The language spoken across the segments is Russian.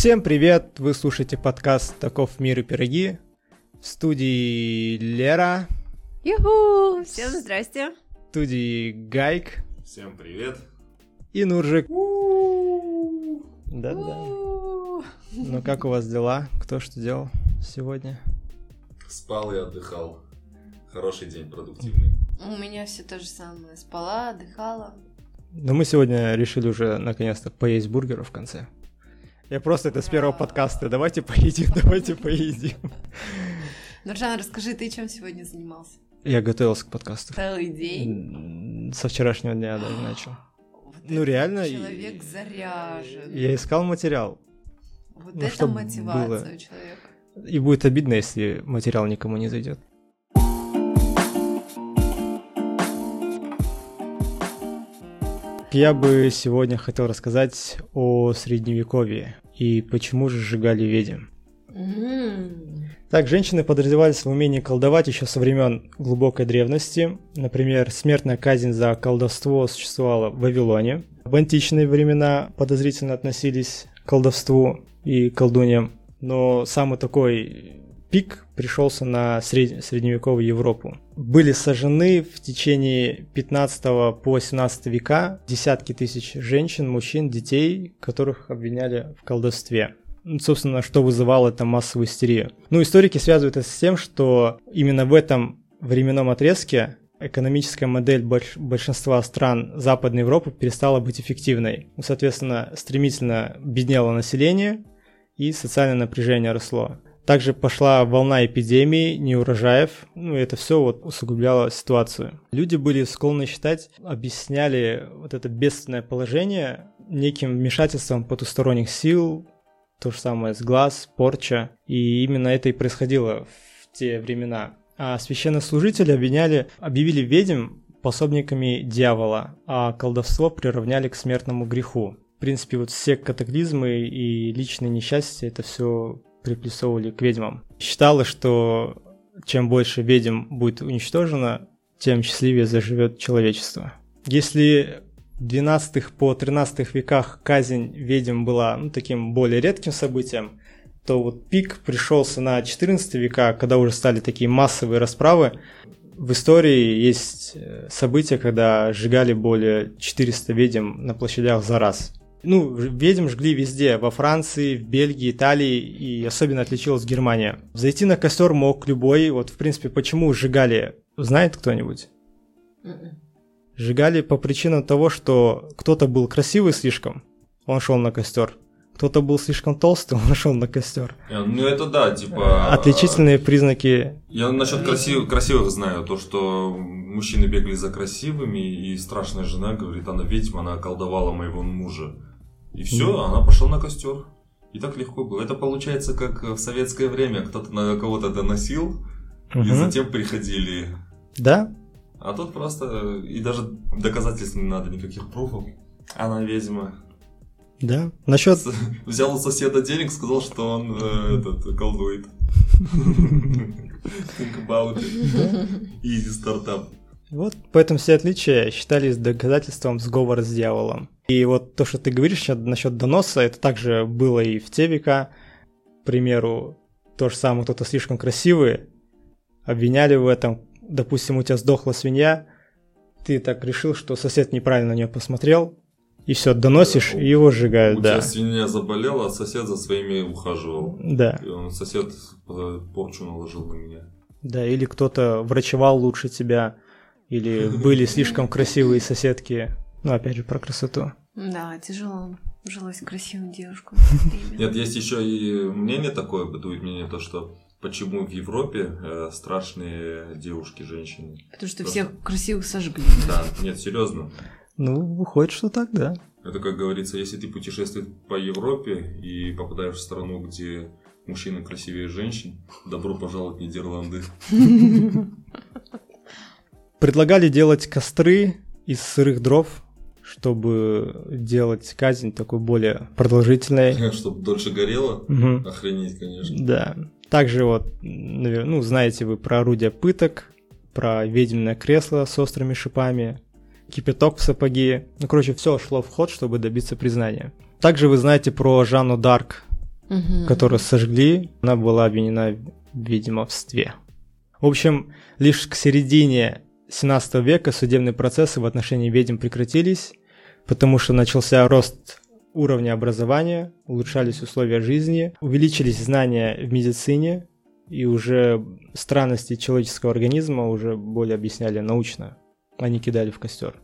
Всем привет! Вы слушаете подкаст «Таков мир и пироги». В студии Лера, Юху! Всем здрасте! в студии Гайк Всем привет. и Нуржик. Да-да. Ну как у вас дела? Кто что делал сегодня? Спал и отдыхал. Хороший день, продуктивный. У меня все то же самое. Спала, отдыхала. Ну мы сегодня решили уже наконец-то поесть бургеров в конце. Я просто это с первого подкаста. Давайте поедим, давайте поедим. Нуржан, расскажи, ты чем сегодня занимался? Я готовился к подкасту. Целый день. Со вчерашнего дня даже начал. Вот Ну, реально, Человек заряжен. Я искал материал. Вот ну, это мотивация было. у человека. И будет обидно, если материал никому не зайдет. Я бы сегодня хотел рассказать о средневековье и почему же сжигали ведьм. М. Так, женщины подразумевались в умении колдовать еще со времен глубокой древности. Например, смертная казнь за колдовство существовала в Вавилоне. В античные времена подозрительно относились к колдовству и колдуньям. Но самый такой пик пришелся на сред- средневековую Европу. Были сожжены в течение 15 по 18 века десятки тысяч женщин, мужчин, детей, которых обвиняли в колдовстве. Ну, Собственно, что вызывало это массовую истерию. Ну, историки связывают это с тем, что именно в этом временном отрезке экономическая модель больш- большинства стран Западной Европы перестала быть эффективной. Ну, Соответственно, стремительно беднело население и социальное напряжение росло. Также пошла волна эпидемий, неурожаев, ну это все вот усугубляло ситуацию. Люди были склонны считать, объясняли вот это бедственное положение неким вмешательством потусторонних сил, то же самое с глаз, порча, и именно это и происходило в те времена. А священнослужители обвиняли, объявили ведьм пособниками дьявола, а колдовство приравняли к смертному греху. В принципе, вот все катаклизмы и личные несчастья, это все приплюсовывали к ведьмам. Считалось, что чем больше ведьм будет уничтожено, тем счастливее заживет человечество. Если в 12 по 13 веках казнь ведьм была ну, таким более редким событием, то вот пик пришелся на 14 века, когда уже стали такие массовые расправы. В истории есть э, события, когда сжигали более 400 ведьм на площадях за раз. Ну, ведьм жгли везде, во Франции, в Бельгии, Италии, и особенно отличилась Германия. Зайти на костер мог любой, вот в принципе, почему сжигали, знает кто-нибудь? М-м. Сжигали по причинам того, что кто-то был красивый слишком, он шел на костер. Кто-то был слишком толстый, он шел на костер. Ну это да, типа... Отличительные признаки. Я насчет красив- красивых знаю, то, что мужчины бегали за красивыми, и страшная жена говорит, она ведьма, она околдовала моего мужа. И все, Мгм. она пошла на костер. И так легко было. Это получается, как в советское время кто-то на кого-то доносил, и Мгм. затем приходили. Да? А тут просто, и даже доказательств не надо, никаких пруфов. Она ведьма. Да. Насчет... С- Взял у соседа денег, сказал, что он э, этот, колдует. Think about it. Easy стартап. Вот поэтому все отличия считались доказательством сговора с дьяволом. И вот то, что ты говоришь насчет доноса, это также было и в те века. К примеру, то же самое, кто-то слишком красивый, обвиняли в этом. Допустим, у тебя сдохла свинья, ты так решил, что сосед неправильно на нее посмотрел, и все, доносишь, и его сжигают, У да. тебя свинья заболела, а сосед за своими ухаживал. Да, И он, сосед э, порчу наложил на меня. да, или кто-то врачевал лучше тебя, или были слишком красивые соседки. Ну, опять же, про красоту. Да, тяжело жилось красивым девушкам. Нет, есть еще и мнение такое, бытует мнение, то, что почему в Европе э, страшные девушки, женщины. Потому что всех красивых сожгли. Да, нет, серьезно. Ну, выходит, что так, да. Это, как говорится, если ты путешествуешь по Европе и попадаешь в страну, где мужчины красивее женщин, добро пожаловать в Нидерланды. Предлагали делать костры из сырых дров, чтобы делать казнь такой более продолжительной. Чтобы дольше горело, Мгм. охренеть, конечно. Да. Также вот, ну, знаете вы про орудия пыток, про ведьминое кресло с острыми шипами, кипяток в сапоги. Ну, короче, все шло в ход, чтобы добиться признания. Также вы знаете про Жанну Дарк, Мгм. которую сожгли, она была обвинена в ведьмовстве. В общем, лишь к середине 17 века судебные процессы в отношении ведьм прекратились, потому что начался рост уровня образования, улучшались условия жизни, увеличились знания в медицине, и уже странности человеческого организма уже более объясняли научно, а не кидали в костер.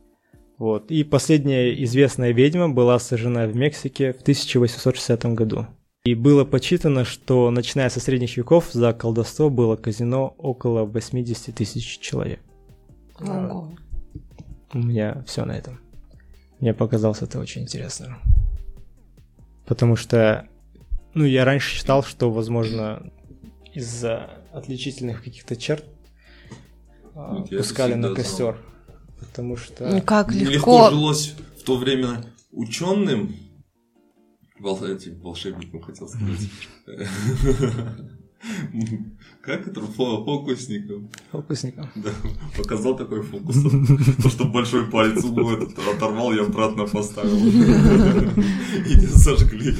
Вот. И последняя известная ведьма была сожжена в Мексике в 1860 году. И было подсчитано, что начиная со средних веков за колдовство было казино около 80 тысяч человек. Ого. У меня все на этом. Мне показалось это очень интересно. Потому что, ну, я раньше считал, что, возможно, из-за отличительных каких-то черт а, Вот я пускали на костер. Потому что... Ну как Нелегко легко. жилось в то время ученым, вол- волшебником хотел сказать. Как это? Фо- Фокусником. Фокусником. Да, показал такой фокус. То, что большой палец углу этот оторвал, я обратно поставил. И не сожгли.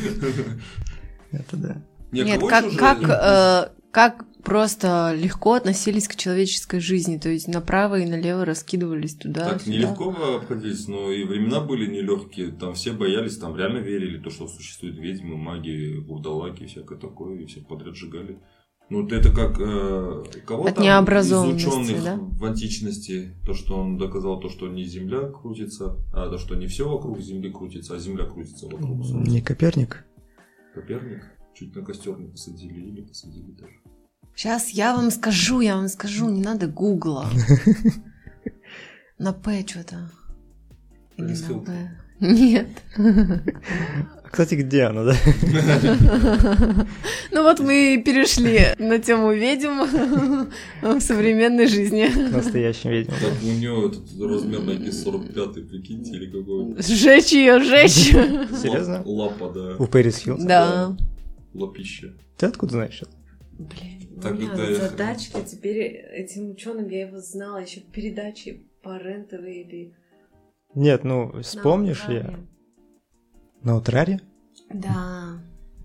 Это да. Не, Нет, как, э, как просто легко относились к человеческой жизни, то есть направо и налево раскидывались туда. Так сюда. нелегко обходились, но и времена были нелегкие. Там все боялись, там реально верили, то, что существуют ведьмы, маги, вурдалаки, всякое такое, и всех подряд сжигали. Ну, это как э, кого От там из ученых да? в античности, то, что он доказал, то, что не Земля крутится, а то, что не все вокруг Земли крутится, а Земля крутится вокруг Солнца. Не Коперник? Коперник чуть на костер не посадили или посадили даже. Сейчас я вам скажу, я вам скажу, не надо гугла. На П что-то. Или на. П. Нет. Кстати, где она, да? Ну вот мы и перешли на тему ведьм в современной жизни. К настоящим ведьмам. Так у него этот размер ноги 45 прикиньте, или какой. Сжечь ее, сжечь. Серьезно? Лап- Лапа, да. У Пэрис Хилтон? Да. Лапища. Ты откуда знаешь это? Блин, Так у меня это я- задачка теперь этим ученым я его знала еще в передаче по рен или Нет, ну, вспомнишь я... На Утраре? Да.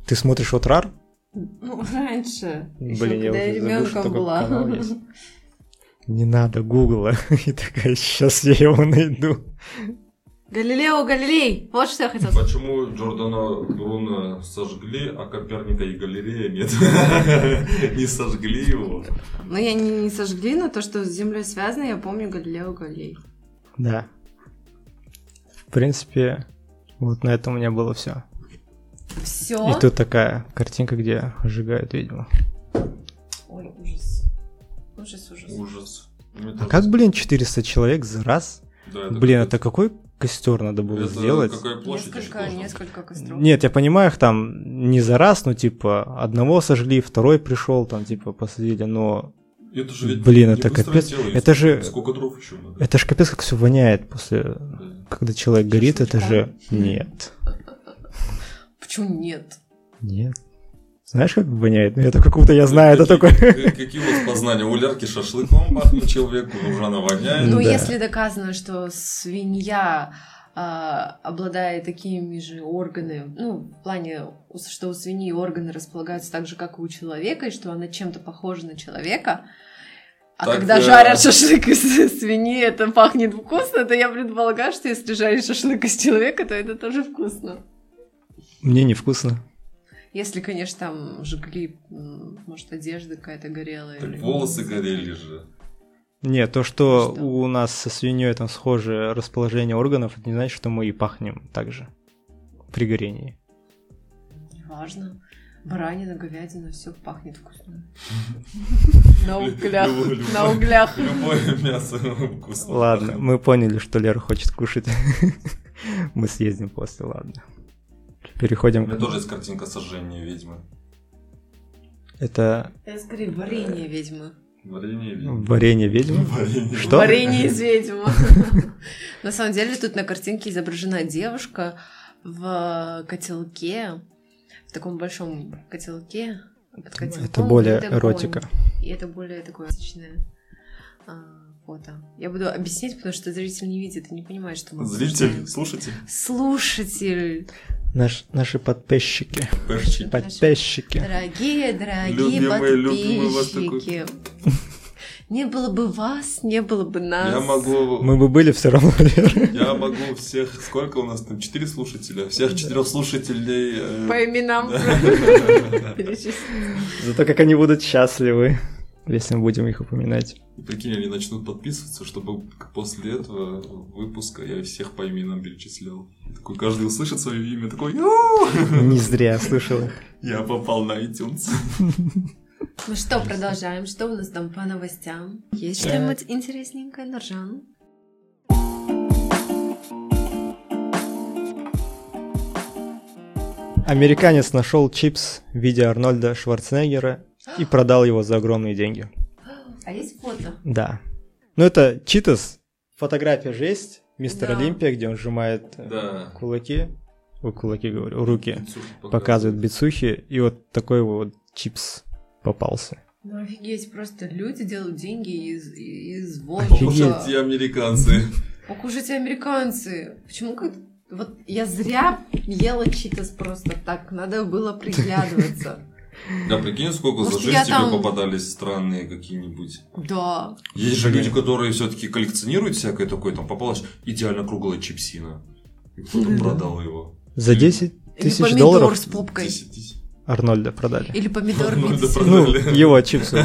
Ты смотришь Утрар? Ну, раньше. Блин, я когда уже забыл, ребенком была. канал есть. Не надо гугла. И такая, сейчас я его найду. Галилео Галилей! Вот что я хотела сказать. Почему Джордана Бруно сожгли, а Коперника и Галилея нет? Не сожгли его. Ну, я не, не сожгли, но то, что с Землей связано, я помню Галилео Галилей. Да. В принципе, вот на этом у меня было все. Все. И тут такая картинка, где сжигают ведьму. Ой, ужас. Ужас, ужас. Ужас. А как, блин, 400 человек за раз? Да, Блин, капец. это какой костер надо было Это сделать? Какая площадь Несколько, несколько костров. Нет, я понимаю, их там не за раз, ну, типа, одного сожгли, второй пришел, там, типа, посадили, но Это же ведь Блин, не это капец. дело, Это же- Сколько дров еще надо? это ж капец как все воняет после, Да. когда человек горит, это же... Нет. Почему нет? Нет. Знаешь, как воняет? Ну, такой, как будто я знаю, это Какие- к- Какие у вас познания? У Лерки шашлыком пахнет человеку, уже она воняет. Ну, Да. если доказано, что свинья а, обладает такими же органами, ну, в плане, что у свиньи органы располагаются так же, как и у человека, и что она чем-то похожа на человека, а Так, когда э, жарят шашлык из свиньи, это пахнет вкусно, то я предполагаю, что если жарить шашлык из человека, то это тоже вкусно. Мне невкусно. Если, конечно, там жгли, может, одежда какая-то горела. Так или- волосы горели же. Нет, то, что, Что? у нас со свиньей там схожее расположение органов, это не значит, что мы и пахнем так же при горении. Неважно. Баранина, говядина, все пахнет вкусно. На углях. На углях. Любое мясо вкусно. Ладно, мы поняли, что Лера хочет кушать. Мы съездим после, ладно. У Переходим меня к... тоже есть картинка сожжения ведьмы. Это Это скорее варенье ведьмы. Варенье ведьмы. варенье ведьмы. Варенье. Что? Варенье из ведьмы. На самом деле тут на картинке изображена девушка в котелке, в таком большом котелке. под котелком Это более огонь. эротика. И это более такое классичное а, фото. Я буду объяснять, потому что зритель не видит и не понимает, что мы Зритель, слушайте. Слушатель. Наш, наши подписчики. Пэшчики. Подписчики. Дорогие, дорогие Любимые, любимые подписчики. Не было бы вас, не было бы нас. Я могу... Мы бы были все равно. Я могу всех... Сколько у нас там? Четыре слушателя? Всех четырех слушателей... э, По именам. Зато как они будут счастливы, если мы будем их упоминать. И Прикинь, они начнут подписываться, чтобы после этого выпуска я всех по именам перечислял. Такой каждый услышит свое имя, такой! Не зря слышал их. Я попал на iTunes. Ну что, продолжаем. Что у нас там по новостям? Есть что-нибудь интересненькое, Нуржан? Американец нашел чипс в виде Арнольда Шварценеггера и продал его за огромные деньги. А есть фото? Да. Ну это Читас. Фотография же есть. Мистер Да. Олимпия, где он сжимает э, Да. кулаки. Ой, кулаки говорю, руки. Показывает. Показывает бицухи. И вот такой вот чипс попался. Ну офигеть, просто люди делают деньги из, из воздуха. Эти американцы. Покушайте американцы. Почему как вот я зря ела читас просто так, надо было приглядываться. Да, прикинь, сколько за Может, жизнь я тебе там- попадались странные какие-нибудь. Да. Есть же люди, которые все-таки коллекционируют всякое такое, там попалась идеально круглая чипсина. И кто-то Да. продал его. За 10 Или тысяч помидор долларов с попкой. 10 тысяч. Арнольда продали. Или помидор Арнольда микс. Ну, продали. его чипсы.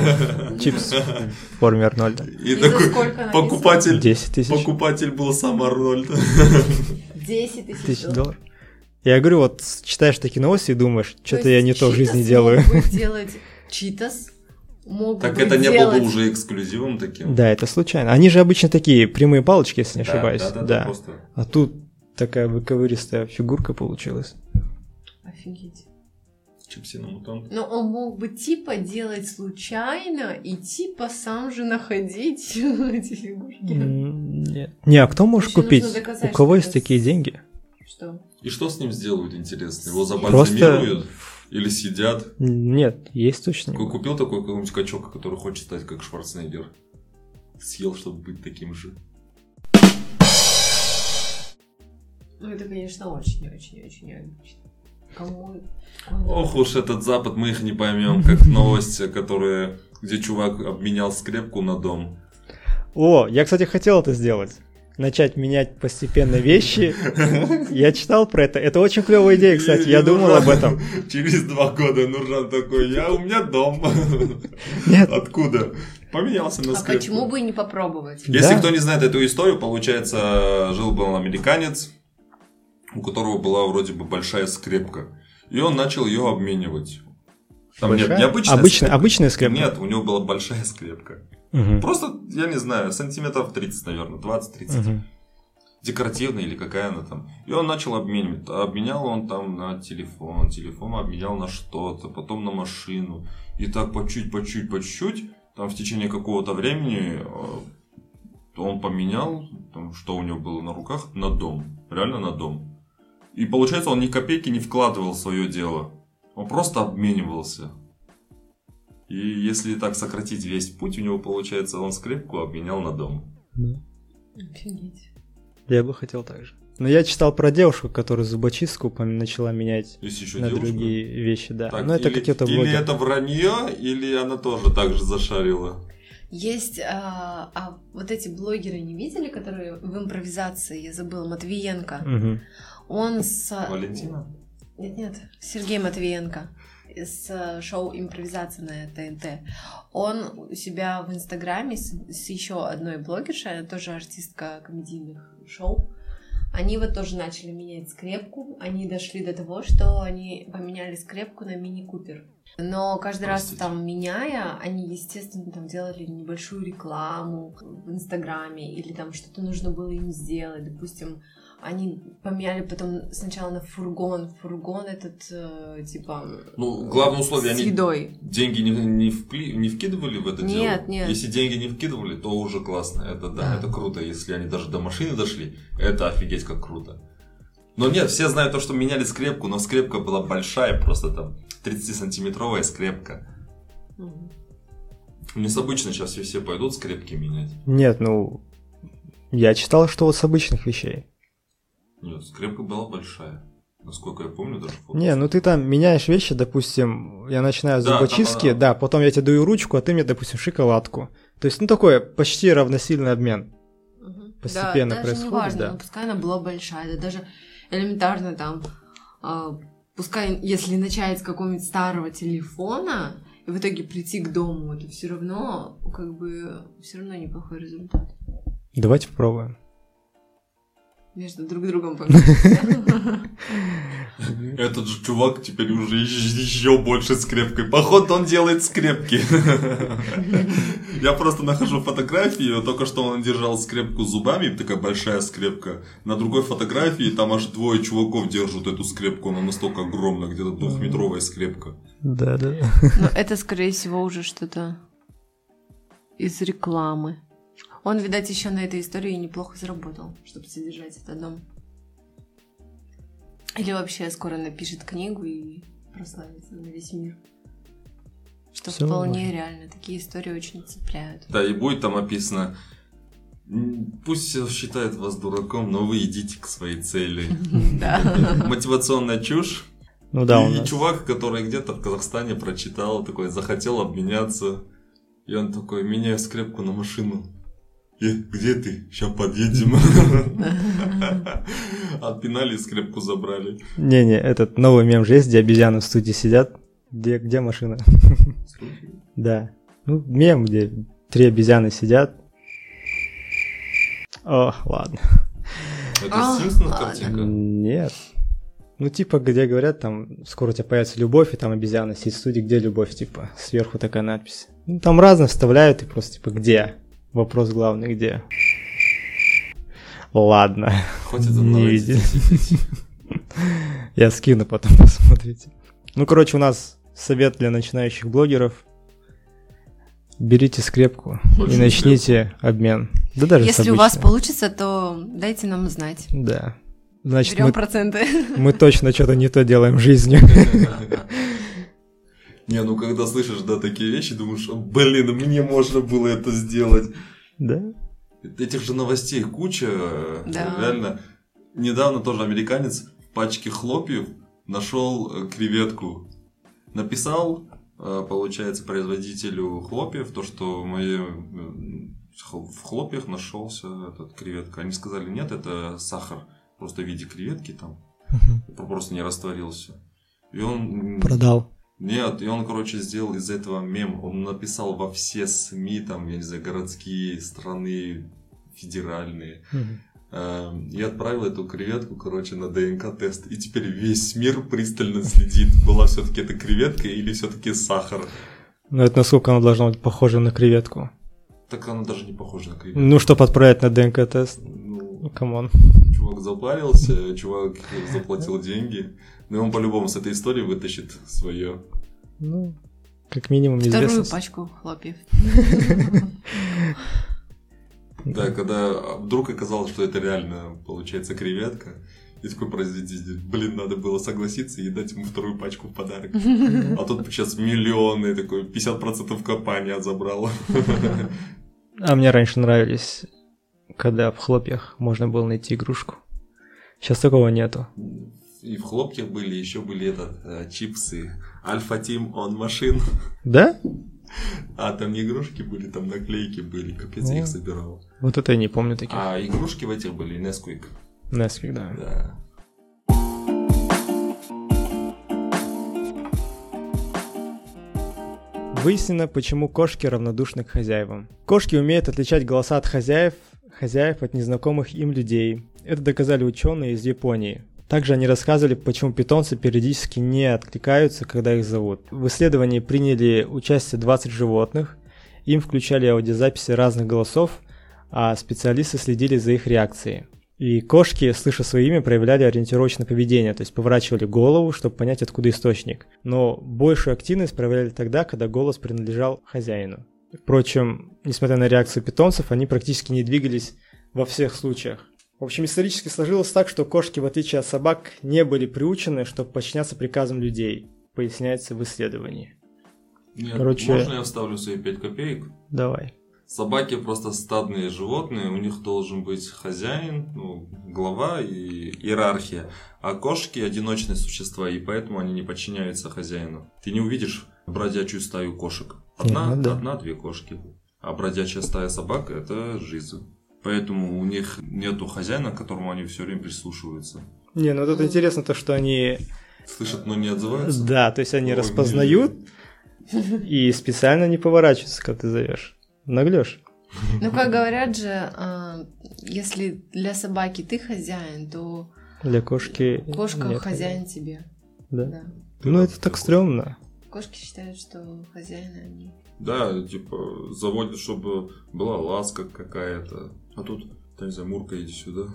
Чипс в форме Арнольда. И И за такой покупатель, 10 тысяч. покупатель был сам Арнольд. 10 тысяч тысяч долларов. Я говорю, вот читаешь такие новости и думаешь, что-то То я не то в жизни делаю. мог бы делать читас, мог Так это не было бы уже эксклюзивом таким. Да, это случайно. Они же обычно такие прямые палочки, если не Да, ошибаюсь. Да, да, Да. просто. А тут такая выковыристая фигурка получилась. Офигеть. Чипсина мутант. Но он мог бы типа делать случайно и типа сам же находить эти фигурки. М, Нет. Не, а кто может купить? доказать, У кого что есть это такие деньги? Что? И что с ним сделают, интересно? Его Просто- забальзамируют? Или сидят? Нет, есть точно. Такой купил такой какой-нибудь качок, который хочет стать как Шварценеггер. Съел, чтобы быть таким же. Ну, это, конечно, очень-очень-очень необычно. Кому... Ох уж этот запад, мы их не поймем, как новости, которые, где чувак обменял скрепку на дом. О, я, кстати, хотел это сделать. Начать менять постепенно вещи. Я читал про это. Это очень клевая идея, кстати. Я думал Нуржан об этом. Через два года Нуржан такой, я, у меня дом. Нет. Откуда? Поменялся на А скрепку. почему бы и не попробовать? Если Да. кто не знает эту историю, получается, жил-был американец, у которого была вроде бы большая скрепка. И он начал ее обменивать. Там нет, не обычная Обычная- скрепка. обычная скрепка? Нет, у него была большая скрепка. Мгм. Просто, я не знаю, сантиметров 30, наверное, 20-30. Мгм. Декоративная или какая она там. И он начал обменивать. Обменял он там на телефон, телефон обменял на что-то, потом на машину. И так по чуть, по чуть, по чуть, там в течение какого-то времени э, он поменял, там, что у него было на руках, на дом. Реально на дом. И получается, он ни копейки не вкладывал в свое дело. Он просто обменивался. И если так сократить весь путь, у него получается, он скрепку обменял на дом. Да. Офигеть. Я бы хотел так же. Но я читал про девушку, которая зубочистку начала менять Есть еще на девушка. другие вещи, да. Так, Но это или, какие-то или блогеры. это вранье, или она тоже так же зашарила. Есть, а, а вот эти блогеры не видели, которые в импровизации, я забыла, Матвиенко. Мгм. Он с... Валентина? Нет, нет, Сергей Матвиенко с э, шоу «Импровизация» на ТНТ. Он у себя в Инстаграме с, с еще одной блогершей, она тоже артистка комедийных шоу. Они вот тоже начали менять скрепку. Они дошли до того, что они поменяли скрепку на мини-купер. Но каждый раз Простите. там меняя, они, естественно, там делали небольшую рекламу в Инстаграме или там что-то нужно было им сделать. Допустим, они поменяли потом сначала на фургон. Фургон этот, э, типа, Ну, главное условие, с они едой. деньги не, не, впли- не вкидывали в это дело? Нет, нет. Если деньги не вкидывали, то уже классно. Это да, Да. это круто. Если они даже до машины дошли, это офигеть как круто. Но нет, все знают то, что меняли скрепку, но скрепка была большая, просто там 30-сантиметровая скрепка. Мгм. Не с обычно сейчас все пойдут скрепки менять. Нет, ну... Я читал, что вот с обычных вещей. Нет, скрепка была большая. Насколько я помню, даже фото. Не, ну ты там меняешь вещи, допустим, я начинаю с Да, зубочистки, там, да, потом я тебе даю ручку, а ты мне, допустим, шоколадку. То есть, ну, такой почти равносильный обмен. Мгм. Постепенно да, происходит, даже не важно, да. ну, пускай она была большая, да даже элементарно там, а, пускай если начать с какого-нибудь старого телефона, и в итоге прийти к дому, это все равно, как бы, все равно неплохой результат. Давайте попробуем. Между друг другом. Этот же чувак теперь уже еще больше скрепкой. Походу, он делает скрепки. Я просто нахожу фотографии, только что он держал скрепку зубами, такая большая скрепка. На другой фотографии там аж двое чуваков держат эту скрепку, она настолько огромная, где-то двухметровая скрепка. Да, да. Но это, скорее всего, уже что-то из рекламы. Он, видать, еще на этой истории неплохо заработал, чтобы содержать этот дом. Или вообще скоро напишет книгу и прославится на весь мир. Что Всё вполне возможно. реально. Такие истории очень цепляют. Да, и будет там описано, «М, пусть все считают вас дураком, но вы идите к своей цели. Да. Мотивационная чушь. Ну да, у и нас. чувак, который где-то в Казахстане прочитал, такой захотел обменяться. И он такой, меняю скрепку на машину. «Э, где ты? Сейчас подъедем. Отпинали, скрепку забрали. Не-не, этот новый мем же есть, где обезьяны в студии сидят. Где, где машина? Да. Ну, мем, где три обезьяны сидят. О, ладно. Это Симпсонов картинка? Нет. Ну, типа, где говорят, там, скоро у тебя появится любовь, и там обезьяна сидит в студии, где любовь, типа, сверху такая надпись. Ну, там разно вставляют, и просто, типа, где? Вопрос главный, где? Ладно, Хватит за Не видел. я скину потом, посмотрите. Ну, короче, у нас совет для начинающих блогеров. Берите скрепку и Большую начните обмен. Да даже Если у вас получится, то дайте нам знать. Да. Значит, Берем мы, проценты. мы точно что-то не то делаем в жизни. Не, ну когда слышишь, да, такие вещи, думаешь, «О, блин, мне можно было это сделать. Да? Этих же новостей куча. Да. Реально. Недавно тоже американец в пачке хлопьев нашел э, креветку. Написал, э, получается, производителю хлопьев, то, что в, моей, э, в хлопьях нашелся этот креветка. Они сказали, нет, это сахар. Просто в виде креветки там. Просто не растворился. И он... Продал. Нет, и он, короче, сделал из этого мем. Он написал во все СМИ, там, я не знаю, городские, страны, федеральные. Эм, И отправил эту креветку, короче, на ДНК-тест. И теперь весь мир пристально следит, была все-таки это креветка или все-таки сахар. Ну, это насколько оно должно быть похоже на креветку. Так она даже не похожа на креветку. Ну, чтобы отправить на ДНК-тест. Ну, come on. чувак запарился, чувак заплатил деньги. Но он по-любому с этой истории вытащит свое. Ну, как минимум Вторую известность. пачку хлопьев. Да, когда вдруг оказалось, что это реально получается креветка, и такой производитель, блин, надо было согласиться и дать ему вторую пачку в подарок. А тут сейчас миллионы, такой 50% компания забрала. А мне раньше нравились, когда в хлопьях можно было найти игрушку. Сейчас такого нету. И в хлопьях были, еще были этот, э, чипсы Альфа Тим он машин. Да? А там не игрушки были, там наклейки были, капец, я их О. собирал. Вот это я не помню таких. А игрушки в этих были, Nesquik. Несквик, да. Да. Выяснено, почему кошки равнодушны к хозяевам. Кошки умеют отличать голоса от хозяев, хозяев от незнакомых им людей. Это доказали ученые из Японии. Также они рассказывали, почему питомцы периодически не откликаются, когда их зовут. В исследовании приняли участие 20 животных. Им включали аудиозаписи разных голосов, а специалисты следили за их реакцией. И кошки, слыша свое имя, проявляли ориентировочное поведение, то есть поворачивали голову, чтобы понять, откуда источник. Но большую активность проявляли тогда, когда голос принадлежал хозяину. Впрочем, несмотря на реакцию питомцев, они практически не двигались во всех случаях. В общем, исторически сложилось так, что кошки, в отличие от собак, не были приучены, чтобы подчиняться приказам людей, поясняется в исследовании. Нет, Короче- Можно я вставлю свои 5 копеек? Давай. Собаки просто стадные животные, у них должен быть хозяин, ну, глава и иерархия. А кошки одиночные существа, и поэтому они не подчиняются хозяину. Ты не увидишь бродячую стаю кошек. Одна, Ну да. одна-две кошки. А бродячая стая собак это жизнь. Поэтому у них нету хозяина, к которому они все время прислушиваются. Не, ну тут интересно то, что они... Слышат, но не отзываются. Да, то есть они Ой, распознают и специально не поворачиваются, когда ты зовешь. Наглешь. Ну, как говорят же, а, если для собаки ты хозяин, то Для кошки кошка нет. хозяин тебе. Да. Да. Ну это так стрёмно. Кошки считают, что хозяины они. Да, типа, заводят, чтобы была ласка какая-то. А тут, знаю, Мурка, иди сюда.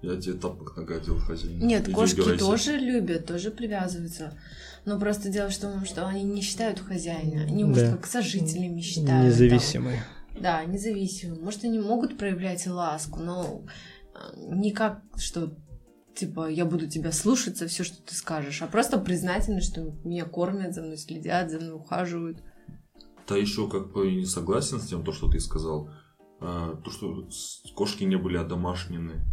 Я тебе тапок нагадил, хозяин. Нет, Иди кошки убирайся. тоже любят, тоже привязываются. Но просто дело в том, что они не считают хозяина. Они, может, Да. как сожителями считают. там. Независимые. Да, независимые. Может, они могут проявлять ласку, но а, не как, что типа я буду тебя слушаться, все, что ты скажешь, а просто признательны, что меня кормят, за мной следят, за мной ухаживают. Да еще как бы не согласен с тем, то, что ты сказал. А, то, что кошки не были одомашнены.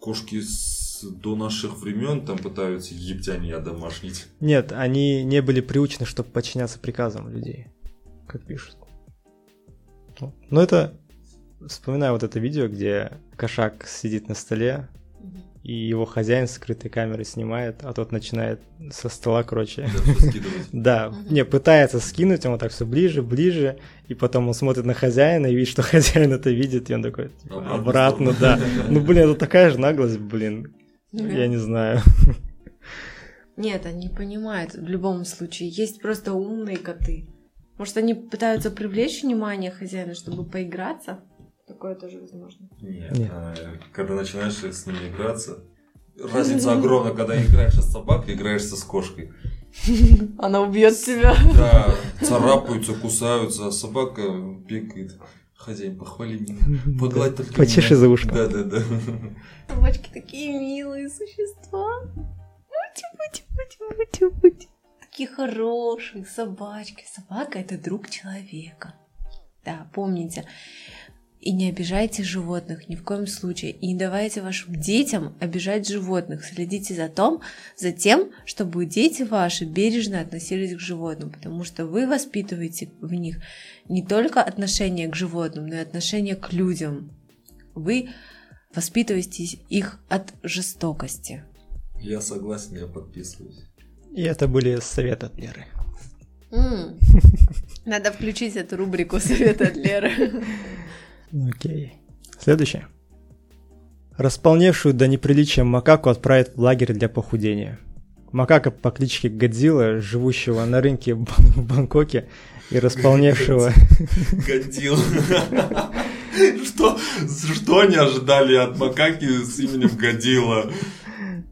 Кошки с- до наших времен там пытаются египтяне одомашнить. Нет, они не были приучены, чтобы подчиняться приказам людей, как пишут. Ну, Ну это... Вспоминаю вот это видео, где кошак сидит на столе, и его хозяин с скрытой камерой снимает, а тот начинает со стола, короче, Да, не, пытается скинуть, он вот так все ближе, ближе, и потом он смотрит на хозяина и видит, что хозяин это видит, и он такой, типа, Обратно да. Ну, блин, это такая же наглость, блин, я не знаю. Нет, они понимают в любом случае. Есть просто умные коты. Может, они пытаются привлечь внимание хозяина, чтобы поиграться? Такое тоже возможно. Нет, Нет. а, когда начинаешь с ними играться, разница огромна, когда играешь с собакой, играешься с кошкой. Она убьет тебя. Да, царапаются, кусаются, а собака бегает. Хозяин, похвали меня. Погладь только Почеши меня. за ушком. Да, да, да. Собачки такие милые существа. Мути-мути-мути-мути-мути. Такие хорошие собачки. Собака это друг человека. Да, помните. И не обижайте животных ни в коем случае. И не давайте вашим детям обижать животных. Следите за, том, за тем, чтобы дети ваши бережно относились к животным, потому что вы воспитываете в них не только отношение к животным, но и отношение к людям. Вы воспитываете их от жестокости. Я согласен, я подписываюсь. И это были советы от Леры. Надо включить эту рубрику «Совет от Леры». Окей. Следующее. Располневшую до неприличия макаку отправят в лагерь для похудения. Макака по кличке Годзилла, живущего на рынке в Бан- в Бангкоке и располневшего... Годил. Что, что они ожидали от макаки с именем Годила?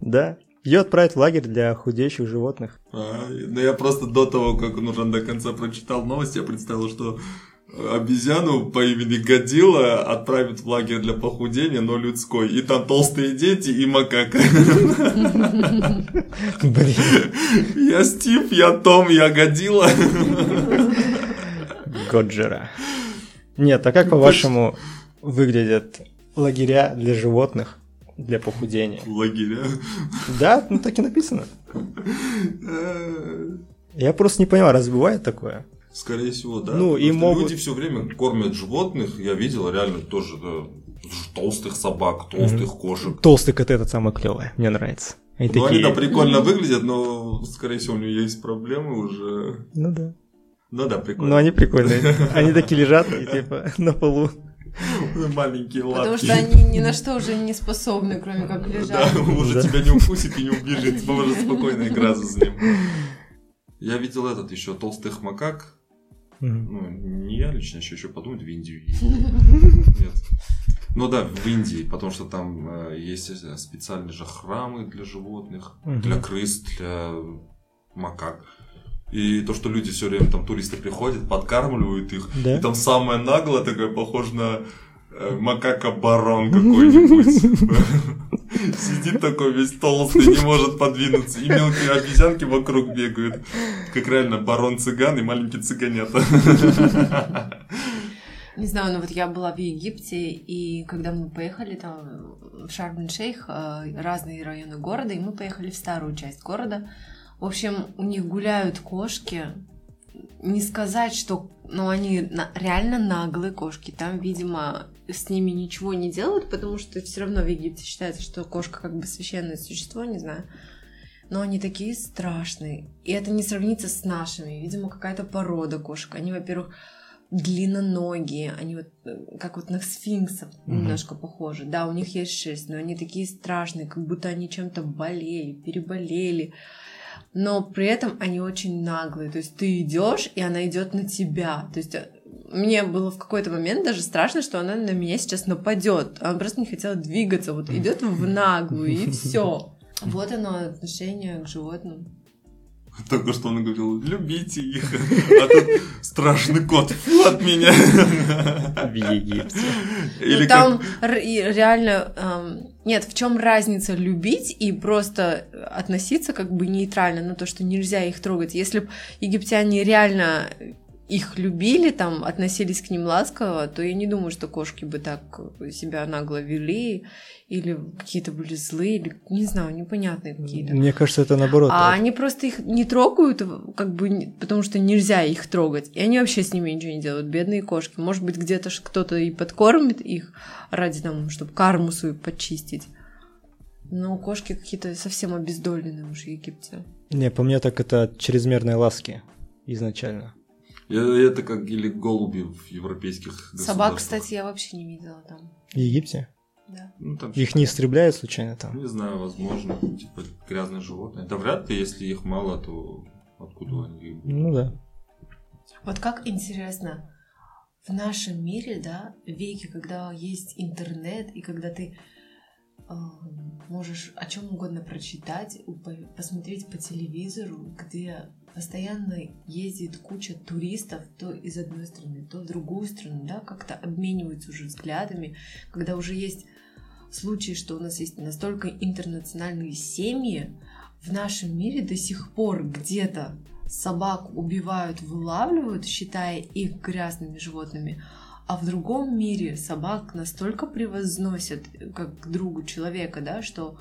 Да, ее отправят в лагерь для худеющих животных. А, ну я просто до того, как он уже до конца прочитал новость, я представил, что обезьяну по имени Годила отправят в лагерь для похудения, но людской. И там толстые дети и макака. Блин, Я Стив, я Том, я Годила. Годжера. Нет, а как по-вашему выглядят лагеря для животных для похудения? Лагеря. Да, ну так и написано. Я просто не понимаю, разве бывает такое? Скорее всего, да. Ну, и могут- Люди все время кормят животных. Я видел реально тоже да, толстых собак, толстых кошек. Толстый кот этот самый клевый, мне нравится. Они Ну, они такие... да прикольно выглядят, но, скорее всего, у него есть проблемы уже. Ну да. Ну да, прикольно. Но они прикольные. Они такие лежат и типа на полу. Маленькие лапки. Потому что они ни на что уже не способны, кроме как Да, лежать. уже Да. тебя не укусит и не убежит. Может спокойно играться с ним. Я видел этот еще толстых макак. Ну, не я лично еще, еще подумать в Индию. ездить. Нет. Ну да, в Индии, потому что там э, есть специальные же храмы для животных, Мгм. для крыс, для макак. И то, что люди все время там туристы приходят, подкармливают их. Да? И там самое наглое такое, похоже на э, макака-барон какой-нибудь. Сидит такой весь толстый, не может подвинуться. И мелкие обезьянки вокруг бегают. Как реально барон-цыган и маленький цыганята. Не знаю, но вот я была в Египте, и когда мы поехали там в Шарм-эль-Шейх, э, разные районы города, и мы поехали в старую часть города. В общем, у них гуляют кошки. Не сказать, что... Ну, они на- реально наглые кошки. Там, видимо, с ними ничего не делают, потому что все равно в Египте считается, что кошка как бы священное существо, не знаю. Но они такие страшные. И это не сравнится с нашими. Видимо, какая-то порода кошек. Они, во-первых, длинноногие, они вот э, как вот на сфинксов Мгм. немножко похожи. Да, у них есть шерсть, но они такие страшные, как будто они чем-то болели, переболели. Но при этом они очень наглые. То есть ты идешь, и она идет на тебя. То есть э, мне было в какой-то момент даже страшно, что она на меня сейчас нападет. Она просто не хотела двигаться. Вот идет в наглую, и все. Вот оно отношение к животным. Только что он говорил, любите их, а тут страшный кот, фу от меня. В Египте. Или ну, как- там и реально эм, нет, в чем разница любить и просто относиться как бы нейтрально на то, что нельзя их трогать. Если бы египтяне реально их любили, там относились к ним ласково, то я не думаю, что кошки бы так себя нагло вели или какие-то были злые, или не знаю, непонятные какие-то. Мне кажется, это наоборот. А они просто их не трогают, как бы, потому что нельзя их трогать. И они вообще с ними ничего не делают, бедные кошки. Может быть, где-то кто-то и подкормит их ради там, чтобы карму свою почистить. Но кошки какие-то совсем обездоленные уже в Египте. Не, по мне так это от чрезмерной ласки изначально. Я- Это как или голуби в европейских Собак, кстати, я вообще не видела там. В Египте? Да. Ну, там Их не истребляют случайно там? Не знаю, возможно, типа грязные животные. Да вряд ли, если их мало, то откуда они? Ну да. Вот как интересно, в нашем мире, да, веке, когда есть интернет, и когда ты можешь о чем угодно прочитать, по- посмотреть по телевизору, где постоянно ездит куча туристов то из одной страны, то в другую страну, да, как-то обмениваются уже взглядами, когда уже есть случаи, что у нас есть настолько интернациональные семьи, в нашем мире до сих пор где-то собак убивают, вылавливают, считая их грязными животными, а в другом мире собак настолько превозносят э, как к другу человека, да, что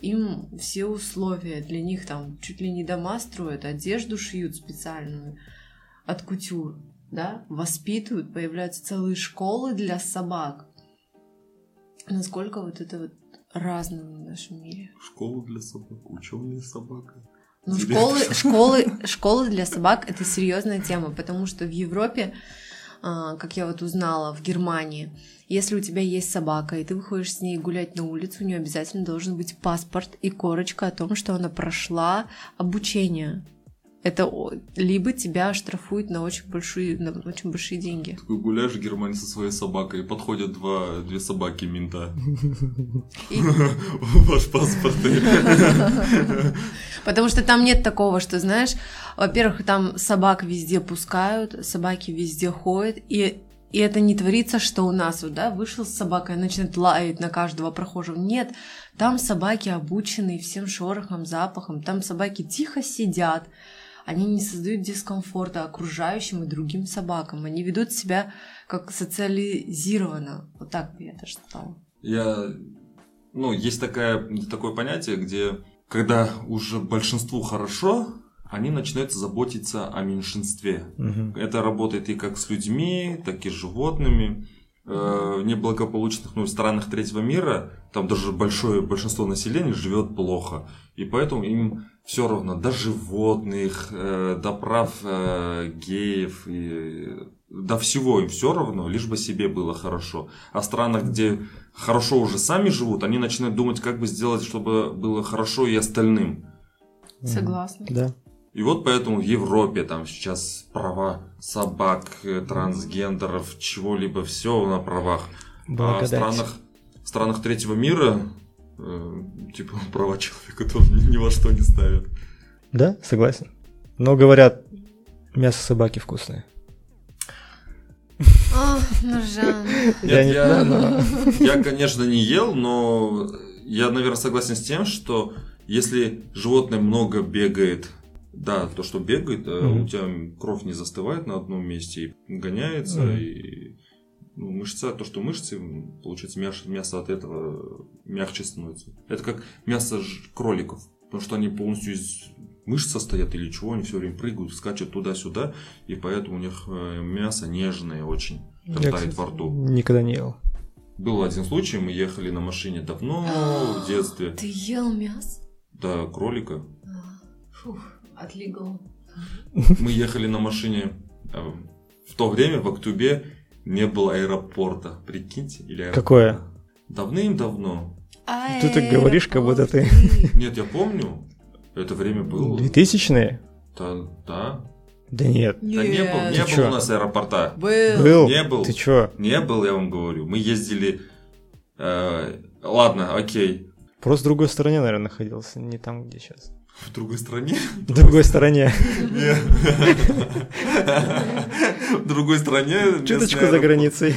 им все условия для них там чуть ли не дома строят, одежду шьют специальную от кутюр, да, воспитывают, появляются целые школы для собак. Насколько вот это вот разное в нашем мире. Школу для собак, ученые собака. Ну, школы, школы, школы для собак это серьезная тема, потому что в Европе, как я вот узнала, в Германии, если у тебя есть собака, и ты выходишь с ней гулять на улицу, у нее обязательно должен быть паспорт и корочка о том, что она прошла обучение. Это либо тебя штрафуют на очень большие, на очень большие деньги. Такой гуляешь в Германии со своей собакой, и подходят два, две собаки мента. Ваш паспорт. Потому что там нет такого, что, знаешь, во-первых, там собак везде пускают, собаки везде ходят, и, и это не творится, что у нас вот, да, вышел с собакой начинает лаять на каждого прохожего. Нет, там собаки обучены всем шорохам, запахам, там собаки тихо сидят, они не создают дискомфорта окружающим и другим собакам, они ведут себя как социализированно. Вот так бы я даже сказала. Я, ну, есть такая, такое понятие, где когда уже большинству хорошо, они начинают заботиться о меньшинстве. Мгм. Это работает и как с людьми, так и с животными. Э, В неблагополучных ну, странах третьего мира там даже большое большинство населения живет плохо. И поэтому им все равно до животных, э, до прав э, геев, и до всего им все равно, лишь бы себе было хорошо. А в странах, где хорошо уже сами живут, они начинают думать, как бы сделать, чтобы было хорошо и остальным. Согласна. Да. И вот поэтому в Европе там сейчас права собак, э, трансгендеров, чего-либо все на правах. А в странах, в странах третьего мира типа права человека тоже ни, ни во что не ставят. Да, согласен. Но говорят, мясо собаки вкусное. Ах, Нуржан. Я Нет, я, знаю, я, конечно, не ел, но я, наверное, согласен с тем, что если животное много бегает, да, то, что бегает, э, Мгм. у тебя кровь не застывает на одном месте и гоняется, Мгм. и ну, мышца, то, что мышцы, получается, мясо, мясо от этого мягче становится. Это как мясо ж- кроликов, потому что они полностью из мышц состоят или чего, они все время прыгают, скачут туда-сюда, и поэтому у них э, мясо нежное очень, Я, тает кстати, во рту. Никогда не ел. Был один случай, мы ехали на машине давно в детстве Ты ел мясо? до кролика. А, Фух, отлигал. Мы ехали на машине э, в то время в Актубе не было аэропорта, прикиньте, или аэропорта. Какое? Давным-давно. Ты так говоришь, как будто ты- Нет, я помню, это время было. 2000-е? Да, да. Да нет. Да не было, не Ты чё? у нас аэропорта. Был. Был? Не был. Ты чё? Не был, я вам говорю. Мы ездили... э, ладно, окей. Просто в другой стороне, наверное, находился, не там, где сейчас. В другой стране? В другой стороне. Нет. В другой стране. Чуточку за границей.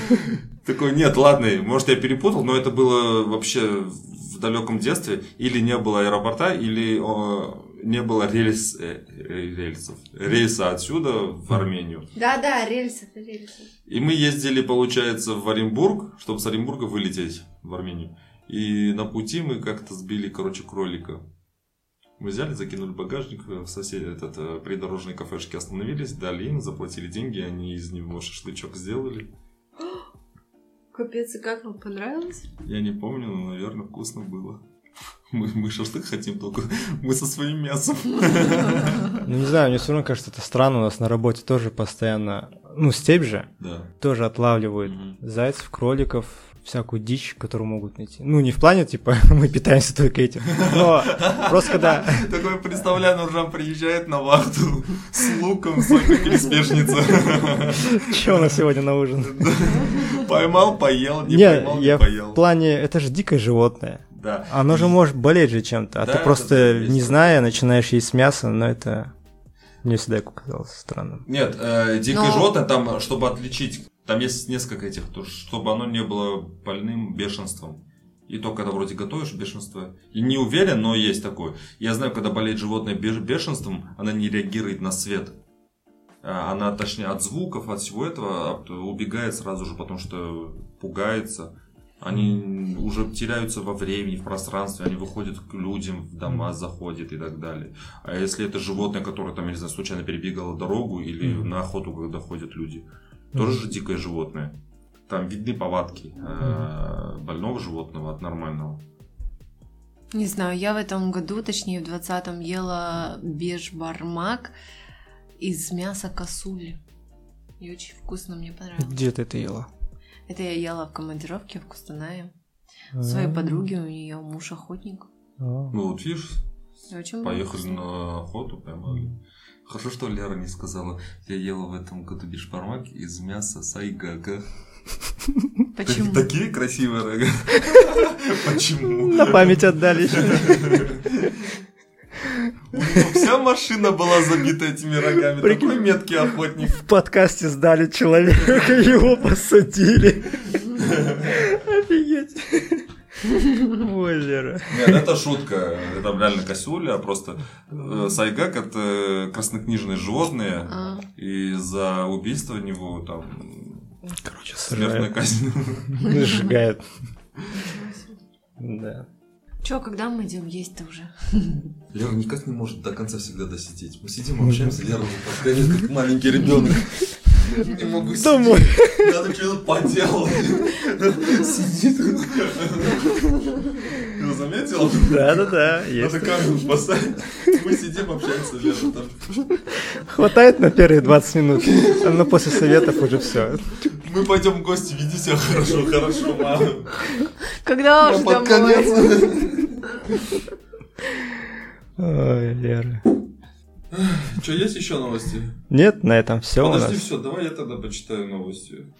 Такой, нет, ладно, может я перепутал, но это было вообще в далеком детстве. Или не было аэропорта, или не было рельс, э, рельсов, рейса отсюда в Армению. Да, да, рельсы, рельсы. И мы ездили, получается, в Оренбург, чтобы с Оренбурга вылететь в Армению. И на пути мы как-то сбили, короче, кролика. Мы взяли, закинули в багажник, в соседи этот, э, придорожной кафешке остановились, дали им, заплатили деньги, они из него шашлычок сделали. Капец, и как вам понравилось? Я не помню, но, наверное, вкусно было. Мы, мы шашлык хотим только мы со своим мясом. Ну, не знаю, мне все равно кажется, это странно. У нас на работе тоже постоянно, ну, степь же, Да. тоже отлавливают зайцев, кроликов, всякую дичь, которую могут найти. Ну, не в плане, типа, мы питаемся только этим, но просто когда... Такой, представляю, Нуржан приезжает на вахту с луком, с такой переспешница. Что у нас сегодня на ужин? Поймал, поел, не Не, поймал, я не в поел. плане, это же дикое животное. Да. Оно же может болеть же чем-то, а Да, ты просто, есть не зная, начинаешь есть мясо, но это мне всегда казалось странным. Нет, э, дикое Но- животное, там, чтобы отличить, там есть несколько этих, то, чтобы оно не было больным бешенством. И то, когда вроде готовишь бешенство, и не уверен, но есть такое. Я знаю, когда болеет животное беш- бешенством, она не реагирует на свет. А, Она, точнее, от звуков, от всего этого убегает сразу же, потому что пугается. Они уже теряются во времени, в пространстве, они выходят к людям, в дома заходят и так далее. А если это животное, которое там, я не знаю, случайно перебегало дорогу или на охоту, когда ходят люди, тоже же дикое животное. Там видны повадки э, больного животного от нормального. Не знаю, я в этом году, точнее в 20-м, ела бешбармак из мяса косули. И очень вкусно, мне понравилось. Где ты это ела? Это я ела в командировке в Кустанае. У Своей подруги, у нее муж охотник. А. Ну вот видишь, Очень поехали на охоту, поймали. Хорошо, что Лера не сказала, я ела в этом году бешбармак из мяса сайгага. Почему? Такие красивые рога. Почему? На память отдали еще. У него вся машина была забита этими рогами. Прикинь. Такой меткий охотник. В подкасте сдали человека, его посадили. Ой, Лера. Нет, это шутка. Это реально косуля. Просто э, сайгак это краснокнижные животные. А, И за убийство него там Короче, смертная казнь. Сжигает. Да. Чё, когда мы идем есть-то уже? Лера никак не может до конца всегда досидеть. Мы сидим, общаемся, Лера как маленький ребенок. Не могу сидеть. Домой. Надо что-то поделать. Сидит. Ты заметил? Да-да-да, есть. Надо камеру поставить. Мы сидим, общаемся, Лера. там. Хватает на первые 20 минут, но после советов уже все. Мы пойдем в гости, веди себя хорошо, хорошо, мама. Когда Я уж под домой? конец. Ой, Лера. Что, есть еще новости? Нет, на этом все у Подожди, все, давай я тогда почитаю новости.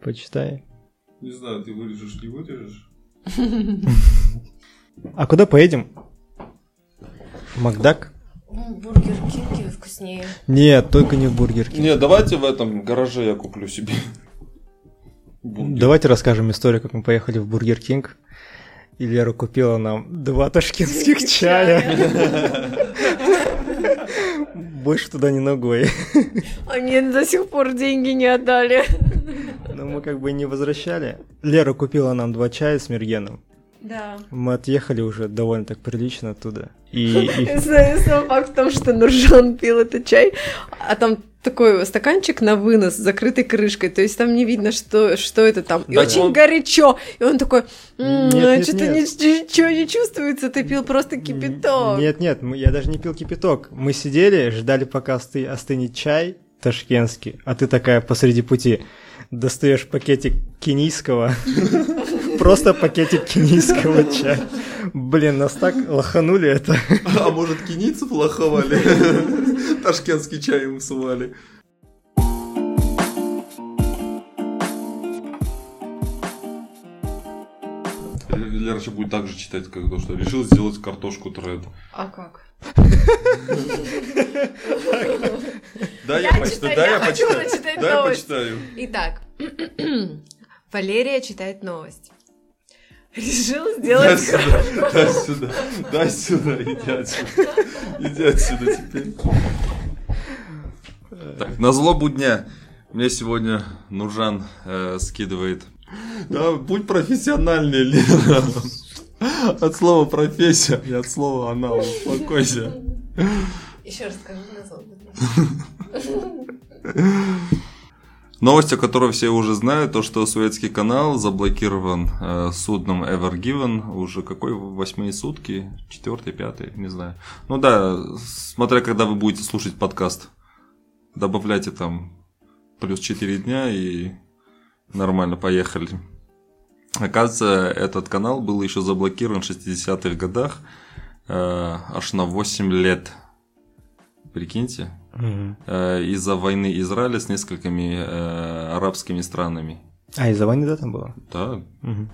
Почитай. Не знаю, ты вырежешь, не вырежешь. А куда поедем? В Макдак? Ну, Бургер Кинги вкуснее. Нет, только не в Бургер Кинг. Не, давайте в этом гараже я куплю себе. бургер. Давайте расскажем историю, как мы поехали в Бургер Кинг. И Лера купила нам два ташкентских чая. Больше туда не ногой. Они до сих пор деньги не отдали. Но мы как бы не возвращали. Лера купила нам два чая с мергеном. Да. Мы отъехали уже довольно так прилично оттуда. И, Сам факт в том, что Нуржан пил этот чай, а там такой стаканчик на вынос с закрытой крышкой, то есть там не видно, что, что это там. И Да, очень он- горячо. И он такой, «М, Нет, а нет, что-то ничего не чувствуется, ты пил просто кипяток. Нет, нет, я даже не пил кипяток. Мы сидели, ждали, пока осты- остынет чай ташкентский, а ты такая посреди пути достаешь пакетик кенийского, просто пакетик кенийского чая. Блин, нас так лоханули это. А может, кинийцев лоховали? Ташкентский чай им сували. Лера сейчас будет так же читать, как то, что решил сделать картошку тред. А как? Да, я почитаю, читаю, да, я почитаю. Да, я почитаю. Итак, Валерия читает новость. Решил Дай сделать... сюда, дай сюда, дай сюда, иди отсюда. Иди отсюда теперь. Так, на злобу дня мне сегодня Нуржан э, скидывает. Да, будь профессиональнее, Лера. От слова профессия и от слова анал. Успокойся. Еще раз скажу назвал. Новость, о которой все уже знают, то, что советский канал заблокирован э, судном Ever Given уже какой восьмые сутки, четвертый, пятый, не знаю. Ну да, смотря когда вы будете слушать подкаст, добавляйте там плюс 4 дня и нормально поехали. Оказывается, этот канал был еще заблокирован в 60-х годах э, аж на 8 лет. Прикиньте, э, из-за войны Израиля с несколькими э, арабскими странами. А, из-за войны, да, там было? Да. Мгм.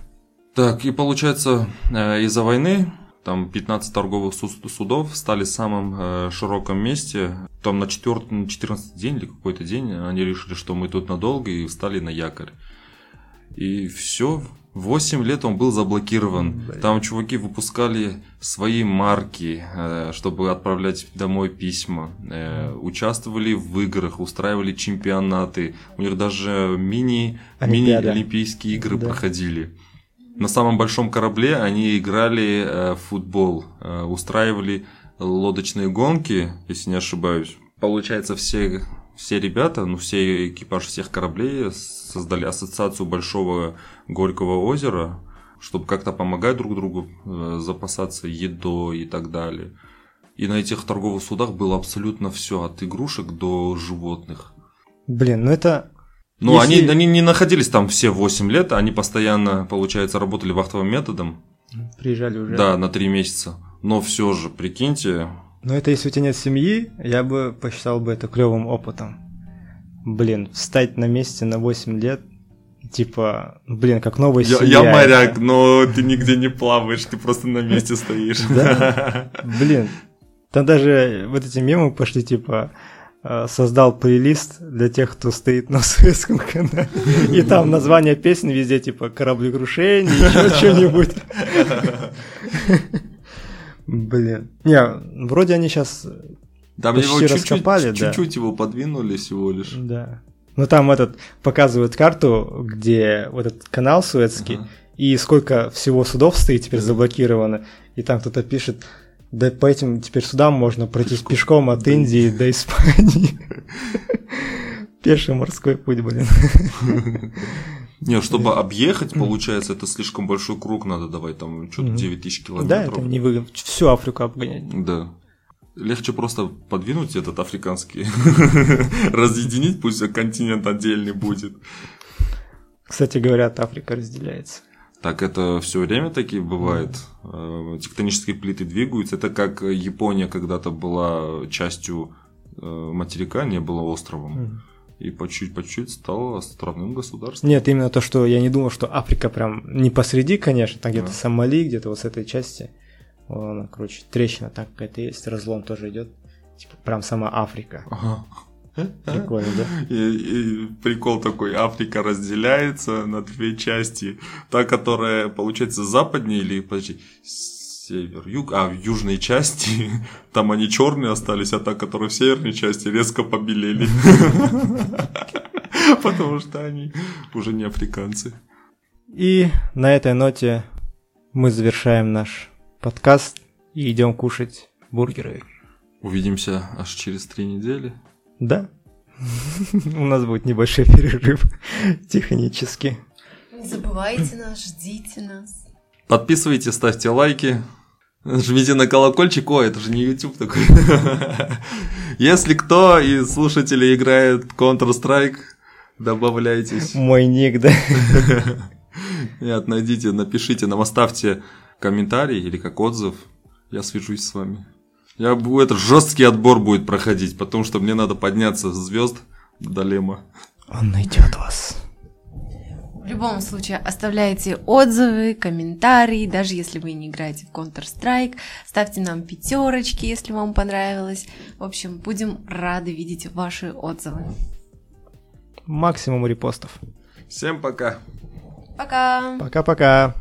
Так, и получается, э, из-за войны там 15 торговых су- судов стали в самом э, широком месте. Там на, четвёрт- на 14 день или какой-то день они решили, что мы тут надолго и встали на якорь. И все, 8 лет он был заблокирован. Блин. Там чуваки выпускали свои марки, э, чтобы отправлять домой письма. Э, Участвовали в играх, устраивали чемпионаты. У них даже мини, мини-олимпийские игры Да. проходили. На самом большом корабле они играли э, в футбол, устраивали лодочные гонки, если не ошибаюсь. Получается, все, все ребята, ну все экипаж всех кораблей создали ассоциацию Большого Горького озера, чтобы как-то помогать друг другу, э, запасаться едой и так далее. И на этих торговых судах было абсолютно все, от игрушек до животных. Блин, ну это... Ну, Если- они, они не находились там все 8 лет, они постоянно, получается, работали вахтовым методом. Приезжали уже. Да, на 3 месяца. Но все же, прикиньте, Но это если у тебя нет семьи, я бы посчитал бы это клевым опытом. Блин, встать на месте на 8 лет, типа, блин, как новая я, семья. я моряк, но ты нигде не плаваешь, ты просто на месте стоишь. Да? Блин, там даже вот эти мемы пошли, типа, э, создал плейлист для тех, кто стоит на советском канале. И там название песен везде, типа, кораблекрушение, еще что-нибудь. Блин. Не, вроде они сейчас Да, Почти его чуть-чуть, раскопали, да. чуть-чуть его подвинули всего лишь. Да. Ну там этот показывают карту, где вот этот канал Суэцкий, Ага. и сколько всего судов стоит теперь заблокировано. И там кто-то пишет, да по этим теперь судам можно пройти пешком от Индии до Испании. Пеший морской путь, блин. Не, чтобы объехать, получается, это слишком большой круг надо давать, там что-то Мгм. 9 тысяч Да, километров. это не выгодно. Всю Африку обгонять. Да. Легче просто подвинуть этот африканский, разъединить, пусть континент отдельный будет. Кстати, говорят, Африка разделяется. Так это все время такие бывает. Э, Тектонические плиты двигаются. Это как Япония когда-то была частью э, материка, не была островом. И по чуть по чуть стала островным государством. Нет, именно то, что я не думал, что Африка прям не посреди, конечно, там где-то Да. Сомали, где-то вот с этой части. Вон, она, короче, трещина там какая-то есть, разлом тоже идет. Типа прям сама Африка. Ага. Прикольно, да? И, и прикол такой, Африка разделяется на две части. Та, которая, получается, западнее или, подожди, север, юг, а в южной части, там они черные остались, а та, которая в северной части, резко побелели. Потому что они уже не африканцы. И на этой ноте мы завершаем наш подкаст и идем кушать бургеры. Увидимся аж через три недели. Да. У нас будет небольшой перерыв технически. Не забывайте нас, ждите нас. Подписывайтесь, ставьте лайки. Жмите на колокольчик. Ой, это же не YouTube такой. Если кто из слушателей играет Counter-Strike, добавляйтесь. Мой ник, да. Нет, найдите, напишите нам, оставьте комментарий или как отзыв. Я свяжусь с вами. Я буду, это жесткий отбор будет проходить, потому что мне надо подняться с звезд до лема. Он найдет вас. В любом случае, оставляйте отзывы, комментарии, даже если вы не играете в Counter-Strike. Ставьте нам пятерочки, если вам понравилось. В общем, будем рады видеть ваши отзывы. Максимум репостов. Всем пока. Пока! Пока-пока.